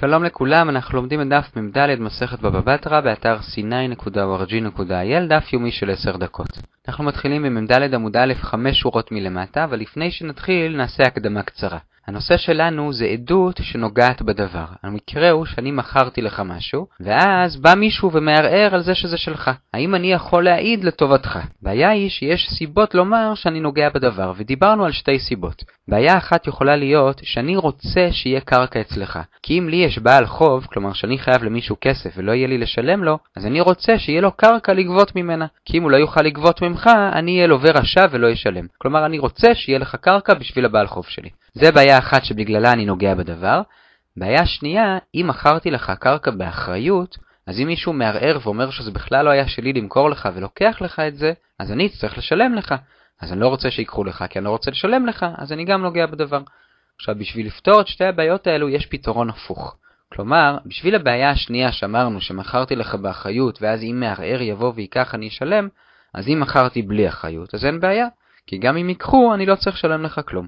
שלום לכולם, אנחנו לומדים את דף מ"ד מסכת בבא בתרא באתר c9.org.il, דף יומי של 10 דקות. אנחנו מתחילים במ"ד עמוד א' 5 שורות מלמטה, אבל לפני שנתחיל נעשה הקדמה קצרה. הנושא שלנו זה עדות שנוגעת בדבר. המקרה הוא שאני מכרתי לך משהו, ואז בא מישהו ומערער על זה שזה שלך. האם אני יכול להעיד לטובתך? בעיה היא שיש סיבות לומר שאני נוגע בדבר, ודיברנו על שתי סיבות. בעיה אחת יכולה להיות שאני רוצה שיהיה קרקע אצלך. כי אם לי יש בעל חוב, כלומר שאני חייב למישהו כסף ולא יהיה לי לשלם לו, אז אני רוצה שיהיה לו קרקע לגבות ממנה. כי אם הוא לא יוכל לגבות ממך, אני אהיה לווה רשע ולא ישלם. כלומר, אני רוצה שיהיה לך קרקע בשביל הבעל חוב שלי. זה בעיה אחת שבגללה אני נוגע בדבר. בעיה שנייה, אם מכרתי לך קרקע באחריות, אז אם מישהו מערער ואומר שזה בכלל לא היה שלי למכור לך ולוקח לך את זה, אז אני אצטרך לשלם לך. אז אני לא רוצה שיקחו לך כי אני לא רוצה לשלם לך, אז אני גם נוגע בדבר. עכשיו, בשביל לפתור את שתי הבעיות האלו יש פתרון הפוך. כלומר, בשביל הבעיה השנייה שאמרנו שמכרתי לך באחריות ואז אם מערער יבוא ויקח אני אשלם, אז אם מכרתי בלי אחריות אז אין בעיה, כי גם אם ייקחו אני לא צריך לשלם לך כלום.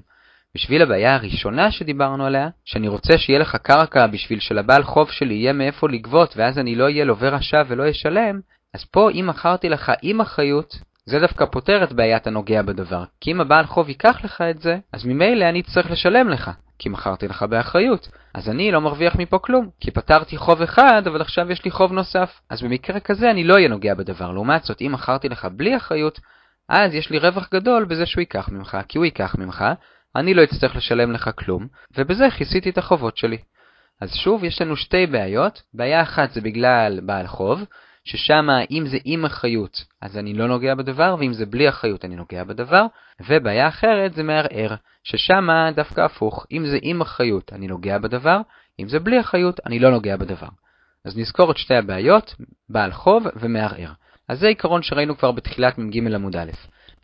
בשביל הבעיה הראשונה שדיברנו עליה, שאני רוצה שיהיה לך קרקע בשביל שלבעל חוב שלי יהיה מאיפה לגבות ואז אני לא אהיה לווה רשע ולא אשלם, אז פה אם מכרתי לך עם אחריות, זה דווקא פותר את בעיית הנוגע בדבר. כי אם הבעל חוב ייקח לך את זה, אז ממילא אני אצטרך לשלם לך, כי מכרתי לך באחריות. אז אני לא מרוויח מפה כלום, כי פתרתי חוב אחד, אבל עכשיו יש לי חוב נוסף. אז במקרה כזה אני לא אהיה נוגע בדבר. לעומת זאת, אם מכרתי לך בלי אחריות, אז יש לי רווח גדול בזה שהוא ייקח ממך, כי הוא ייקח ממך, אני לא אצטרך לשלם לך כלום, ובזה כיסיתי את החובות שלי. אז שוב, יש לנו שתי בעיות. בעיה אחת זה בגלל בעל חוב, ששם אם זה עם אחריות אז אני לא נוגע בדבר, ואם זה בלי אחריות אני נוגע בדבר, ובעיה אחרת זה מערער, ששם דווקא הפוך, אם זה עם אחריות אני נוגע בדבר, אם זה בלי אחריות אני לא נוגע בדבר. אז נזכור את שתי הבעיות, בעל חוב ומערער. אז זה עיקרון שראינו כבר בתחילת מ"ג עמוד א'.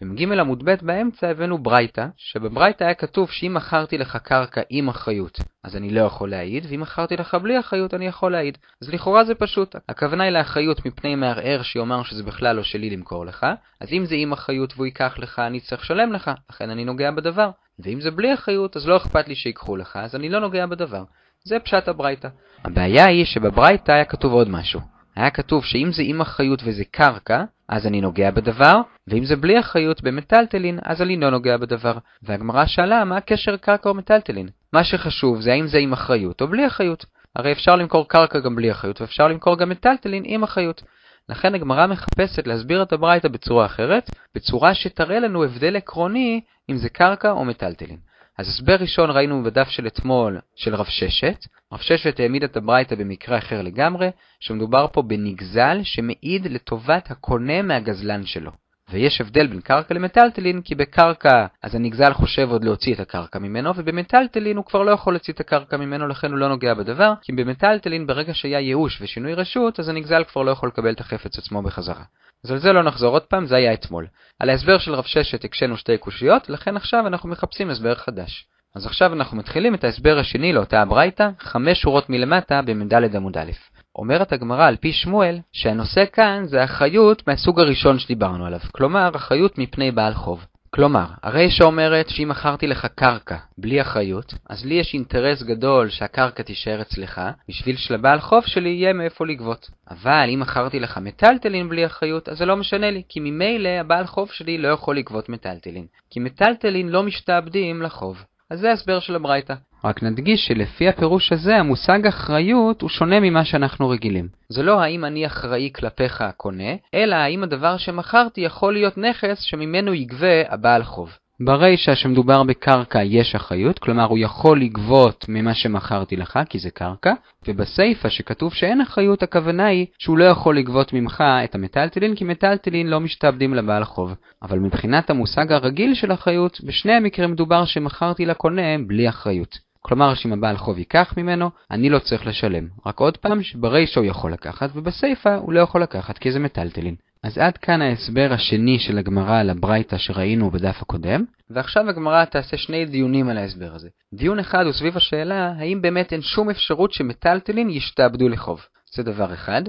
במ"ג עמוד ב' באמצע הבאנו ברייתא, שבברייתא היה כתוב שאם מכרתי לך קרקע עם אחריות, אז אני לא יכול להעיד, ואם מכרתי לך בלי אחריות, אני יכול להעיד. אז לכאורה זה פשוט. הכוונה היא לאחריות מפני מערער שיאמר שזה בכלל לא שלי למכור לך, אז אם זה עם אחריות והוא ייקח לך, אני צריך לשלם לך, לכן אני נוגע בדבר. ואם זה בלי אחריות, אז לא אכפת לי שיקחו לך, אז אני לא נוגע בדבר. זה פשט הברייתא. הבעיה היא שבברייתא היה כתוב עוד משהו. היה כתוב שאם זה עם אחריות וזה קרקע, אז אני נוגע בדבר, ואם זה בלי אחריות במטלטלין, אז אני לא נוגע בדבר. והגמרא שאלה מה הקשר קרקע או מטלטלין. מה שחשוב זה האם זה עם אחריות או בלי אחריות. הרי אפשר למכור קרקע גם בלי אחריות, ואפשר למכור גם מטלטלין עם אחריות. לכן הגמרא מחפשת להסביר את הברייתא בצורה אחרת, בצורה שתראה לנו הבדל עקרוני אם זה קרקע או מטלטלין. אז הסבר ראשון ראינו בדף של אתמול של רב ששת. רב ששת העמיד את הברייתא במקרה אחר לגמרי, שמדובר פה בנגזל שמעיד לטובת הקונה מהגזלן שלו. ויש הבדל בין קרקע למטלטלין, כי בקרקע אז הנגזל חושב עוד להוציא את הקרקע ממנו, ובמטלטלין הוא כבר לא יכול להוציא את הקרקע ממנו, לכן הוא לא נוגע בדבר, כי במטלטלין ברגע שהיה ייאוש ושינוי רשות, אז הנגזל כבר לא יכול לקבל את החפץ עצמו בחזרה. אז על זה לא נחזור עוד פעם, זה היה אתמול. על ההסבר של רב ששת הקשינו שתי קושיות, לכן עכשיו אנחנו מחפשים הסבר חדש. אז עכשיו אנחנו מתחילים את ההסבר השני לאותה הברייתא, חמש שורות מלמטה במ"ד עמוד א'. אומרת הגמרא על פי שמואל, שהנושא כאן זה אחריות מהסוג הראשון שדיברנו עליו, כלומר אחריות מפני בעל חוב. כלומר, הרי שאומרת שאם מכרתי לך קרקע בלי אחריות, אז לי יש אינטרס גדול שהקרקע תישאר אצלך, בשביל שלבעל חוב שלי יהיה מאיפה לגבות. אבל אם מכרתי לך מטלטלין בלי אחריות, אז זה לא משנה לי, כי ממילא הבעל חוב שלי לא יכול לגבות מטלטלין. כי מטלטלין לא משתעבדים לחוב. אז זה ההסבר של הברייתא. רק נדגיש שלפי הפירוש הזה המושג אחריות הוא שונה ממה שאנחנו רגילים. זה לא האם אני אחראי כלפיך הקונה, אלא האם הדבר שמכרתי יכול להיות נכס שממנו יגבה הבעל חוב. ברישא שמדובר בקרקע יש אחריות, כלומר הוא יכול לגבות ממה שמכרתי לך, כי זה קרקע, ובסיפא שכתוב שאין אחריות, הכוונה היא שהוא לא יכול לגבות ממך את המטלטלין, כי מטלטלין לא משתעבדים לבעל חוב. אבל מבחינת המושג הרגיל של אחריות, בשני המקרים מדובר שמכרתי לקונה בלי אחריות. כלומר שאם הבעל חוב ייקח ממנו, אני לא צריך לשלם. רק עוד פעם, שברישא הוא יכול לקחת, ובסיפא הוא לא יכול לקחת כי זה מטלטלין. אז עד כאן ההסבר השני של הגמרא על הברייתא שראינו בדף הקודם, ועכשיו הגמרא תעשה שני דיונים על ההסבר הזה. דיון אחד הוא סביב השאלה האם באמת אין שום אפשרות שמטלטלין ישתעבדו לחוב. זה דבר אחד.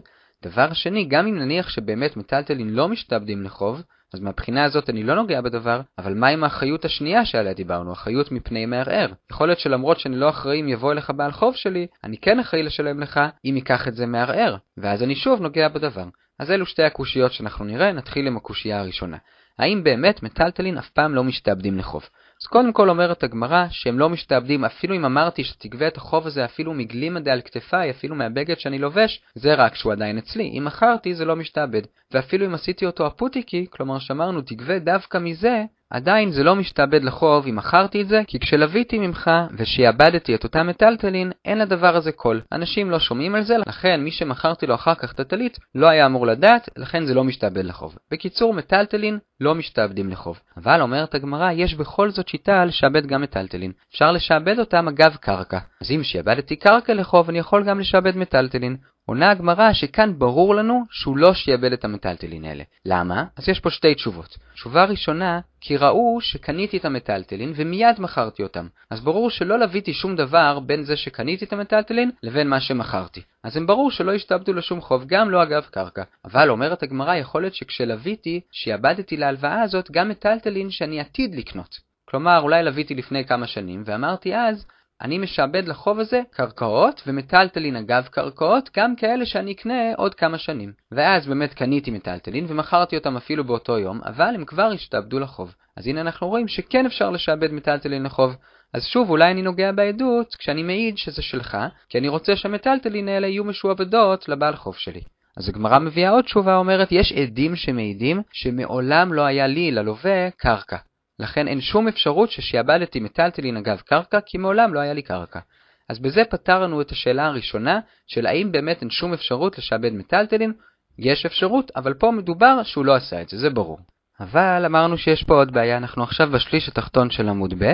דבר שני, גם אם נניח שבאמת מטלטלין לא משתעבדים לחוב, אז מהבחינה הזאת אני לא נוגע בדבר, אבל מה עם האחריות השנייה שעליה דיברנו, אחריות מפני מערער? יכול להיות שלמרות שאני לא אחראי אם יבוא אליך בעל חוב שלי, אני כן אחראי לשלם לך אם ייקח את זה מערער, ואז אני שוב נוגע בדבר. אז אלו שתי הקושיות שאנחנו נראה, נתחיל עם הקושייה הראשונה. האם באמת מטלטלין אף פעם לא משתעבדים לחוב? אז קודם כל אומרת הגמרא שהם לא משתעבדים, אפילו אם אמרתי שתגבה את החוב הזה אפילו מגלימה דעל כתפיי, אפילו מהבגד שאני לובש, זה רק שהוא עדיין אצלי. אם מכרתי זה לא משתעבד. ואפילו אם עשיתי אותו אפוטיקי, כלומר שאמרנו תגבה דווקא מזה, עדיין זה לא משתעבד לחוב אם מכרתי את זה, כי כשלוויתי ממך ושיעבדתי את אותם מטלטלין, אין לדבר הזה קול. אנשים לא שומעים על זה, לכן מי שמכרתי לו אחר כך את הטלית לא היה אמור לדעת, לכן זה לא משתעבד לחוב. בקיצור, מטלטלין לא משתעבדים לחוב. אבל אומרת הגמרא, יש בכל זאת שיטה לשעבד גם מטלטלין. אפשר לשעבד אותם אגב קרקע. אז אם שעבדתי קרקע לחוב, אני יכול גם לשעבד מטלטלין. עונה הגמרא שכאן ברור לנו שהוא לא שיעבד את המטלטלין האלה. למה? אז יש פה שתי תשובות. תשובה ראשונה, כי ראו שקניתי את המטלטלין ומיד מכרתי אותם. אז ברור שלא לוויתי שום דבר בין זה שקניתי את המטלטלין לבין מה שמכרתי. אז הם ברור שלא השתעבדו לשום חוב, גם לא אגב קרקע. אבל אומרת הגמרא, יכול להיות שכשלוויתי, שיעבדתי להלוואה הזאת גם מטלטלין שאני עתיד לקנות. כלומר, אולי לוויתי לפני כמה שנים, ואמרתי אז, אני משעבד לחוב הזה קרקעות ומטלטלין אגב קרקעות, גם כאלה שאני אקנה עוד כמה שנים. ואז באמת קניתי מטלטלין ומכרתי אותם אפילו באותו יום, אבל הם כבר השתעבדו לחוב. אז הנה אנחנו רואים שכן אפשר לשעבד מטלטלין לחוב. אז שוב, אולי אני נוגע בעדות כשאני מעיד שזה שלך, כי אני רוצה שהמטלטלין האלה יהיו משועבדות לבעל חוב שלי. אז הגמרא מביאה עוד תשובה, אומרת, יש עדים שמעידים שמעולם לא היה לי, ללווה, קרקע. לכן אין שום אפשרות ששיעבדתי מטלטלין אגב קרקע, כי מעולם לא היה לי קרקע. אז בזה פתרנו את השאלה הראשונה, של האם באמת אין שום אפשרות לשעבד מטלטלין. יש אפשרות, אבל פה מדובר שהוא לא עשה את זה, זה ברור. אבל אמרנו שיש פה עוד בעיה, אנחנו עכשיו בשליש התחתון של עמוד ב',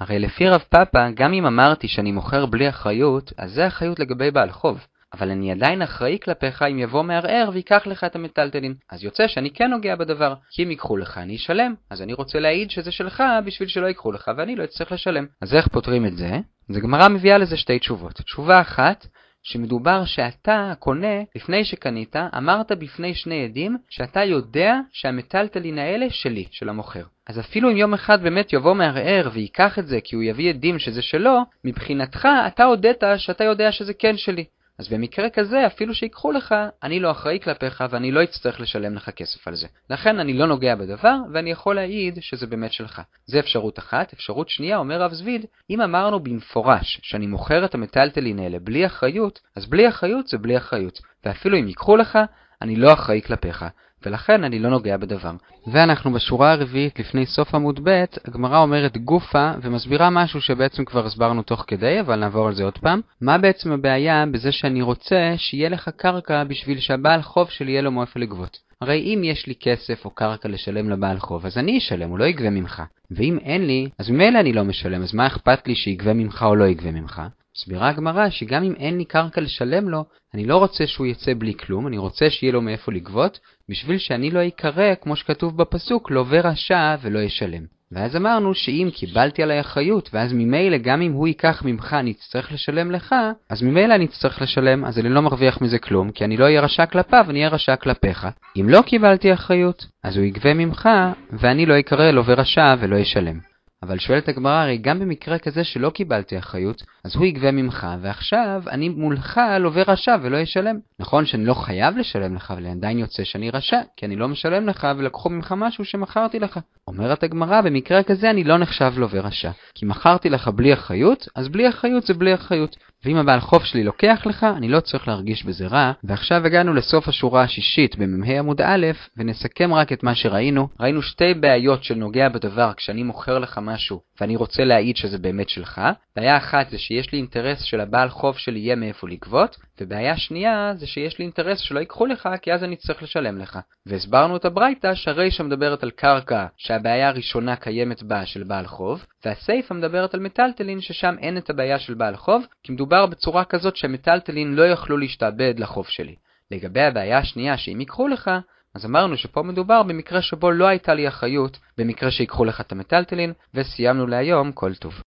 הרי לפי רב פאפה, גם אם אמרתי שאני מוכר בלי אחריות, אז זה אחריות לגבי בעל חוב. אבל אני עדיין אחראי כלפיך אם יבוא מערער ויקח לך את המטלטלין. אז יוצא שאני כן נוגע בדבר, כי אם ייקחו לך אני אשלם, אז אני רוצה להעיד שזה שלך בשביל שלא ייקחו לך ואני לא אצטרך לשלם. אז איך פותרים את זה? אז הגמרא מביאה לזה שתי תשובות. תשובה אחת, שמדובר שאתה, הקונה, לפני שקנית, אמרת בפני שני עדים שאתה יודע שהמטלטלין האלה שלי, של המוכר. אז אפילו אם יום אחד באמת יבוא מערער וייקח את זה כי הוא יביא עדים שזה שלו, מבחינתך אתה הודית שאתה יודע שזה כן שלי. אז במקרה כזה, אפילו שיקחו לך, אני לא אחראי כלפיך ואני לא אצטרך לשלם לך כסף על זה. לכן אני לא נוגע בדבר, ואני יכול להעיד שזה באמת שלך. זה אפשרות אחת. אפשרות שנייה, אומר רב זביד, אם אמרנו במפורש שאני מוכר את המטלטלין האלה בלי אחריות, אז בלי אחריות זה בלי אחריות. ואפילו אם ייקחו לך, אני לא אחראי כלפיך. ולכן אני לא נוגע בדבר. ואנחנו בשורה הרביעית לפני סוף עמוד ב', הגמרא אומרת גופה ומסבירה משהו שבעצם כבר הסברנו תוך כדי, אבל נעבור על זה עוד פעם. מה בעצם הבעיה בזה שאני רוצה שיהיה לך קרקע בשביל שהבעל חוב שלי יהיה לו מאיפה לגבות? הרי אם יש לי כסף או קרקע לשלם לבעל חוב, אז אני אשלם, הוא לא יגבה ממך. ואם אין לי, אז ממילא אני לא משלם, אז מה אכפת לי שיגבה ממך או לא יגבה ממך? מסבירה הגמרא שגם אם אין לי קרקע לשלם לו, אני לא רוצה שהוא יצא בלי כלום, אני רוצה שיהיה לו מאיפה לגבות, בשביל שאני לא אקרא, כמו שכתוב בפסוק, לווה רשע ולא ישלם. ואז אמרנו שאם קיבלתי עליי אחריות, ואז ממילא גם אם הוא ייקח ממך אני אצטרך לשלם לך, אז ממילא אני אצטרך לשלם, אז אני לא מרוויח מזה כלום, כי אני לא אהיה רשע כלפיו, אני אהיה רשע כלפיך. אם לא קיבלתי אחריות, אז הוא יגבה ממך, ואני לא אקרא לווה רשע ולא ישלם. אבל שואלת הגמרא, הרי גם במקרה כזה שלא קיבלתי אחריות, אז הוא יגבה ממך, ועכשיו אני מולך לווה רשע ולא ישלם. נכון שאני לא חייב לשלם לך, אבל עדיין יוצא שאני רשע, כי אני לא משלם לך ולקחו ממך משהו שמכרתי לך. אומרת הגמרא, במקרה כזה אני לא נחשב לווה רשע. כי מכרתי לך בלי אחריות, אז בלי אחריות זה בלי אחריות. ואם הבעל חוב שלי לוקח לך, אני לא צריך להרגיש בזה רע. ועכשיו הגענו לסוף השורה השישית במ"ה עמוד א', ונסכם רק את מה שראינו. ראינו שתי בעיות של נוגע בדבר כשאני מוכר לך משהו, ואני רוצה להעיד שזה באמת שלך. בעיה אחת זה שיש לי אינטרס של הבעל חוב שלי יהיה מאיפה לגבות, ובעיה שנייה זה שיש לי אינטרס שלא ייקחו לך, כי אז אני צריך לשלם לך. והסברנו את הברייתא שהרישא מדברת על קרקע שהבעיה הראשונה קיימת בה של בעל חוב, והסייפה מדברת על מטלטלין ששם אין את הבעיה של בעל חוב, כי מדובר בצורה כזאת שהמטלטלין לא יוכלו להשתעבד לחוב שלי. לגבי הבעיה השנייה שאם ייקחו לך, אז אמרנו שפה מדובר במקרה שבו לא הייתה לי אחריות, במקרה שיקחו לך את המטלטלין, וסיימנו להיום כל טוב.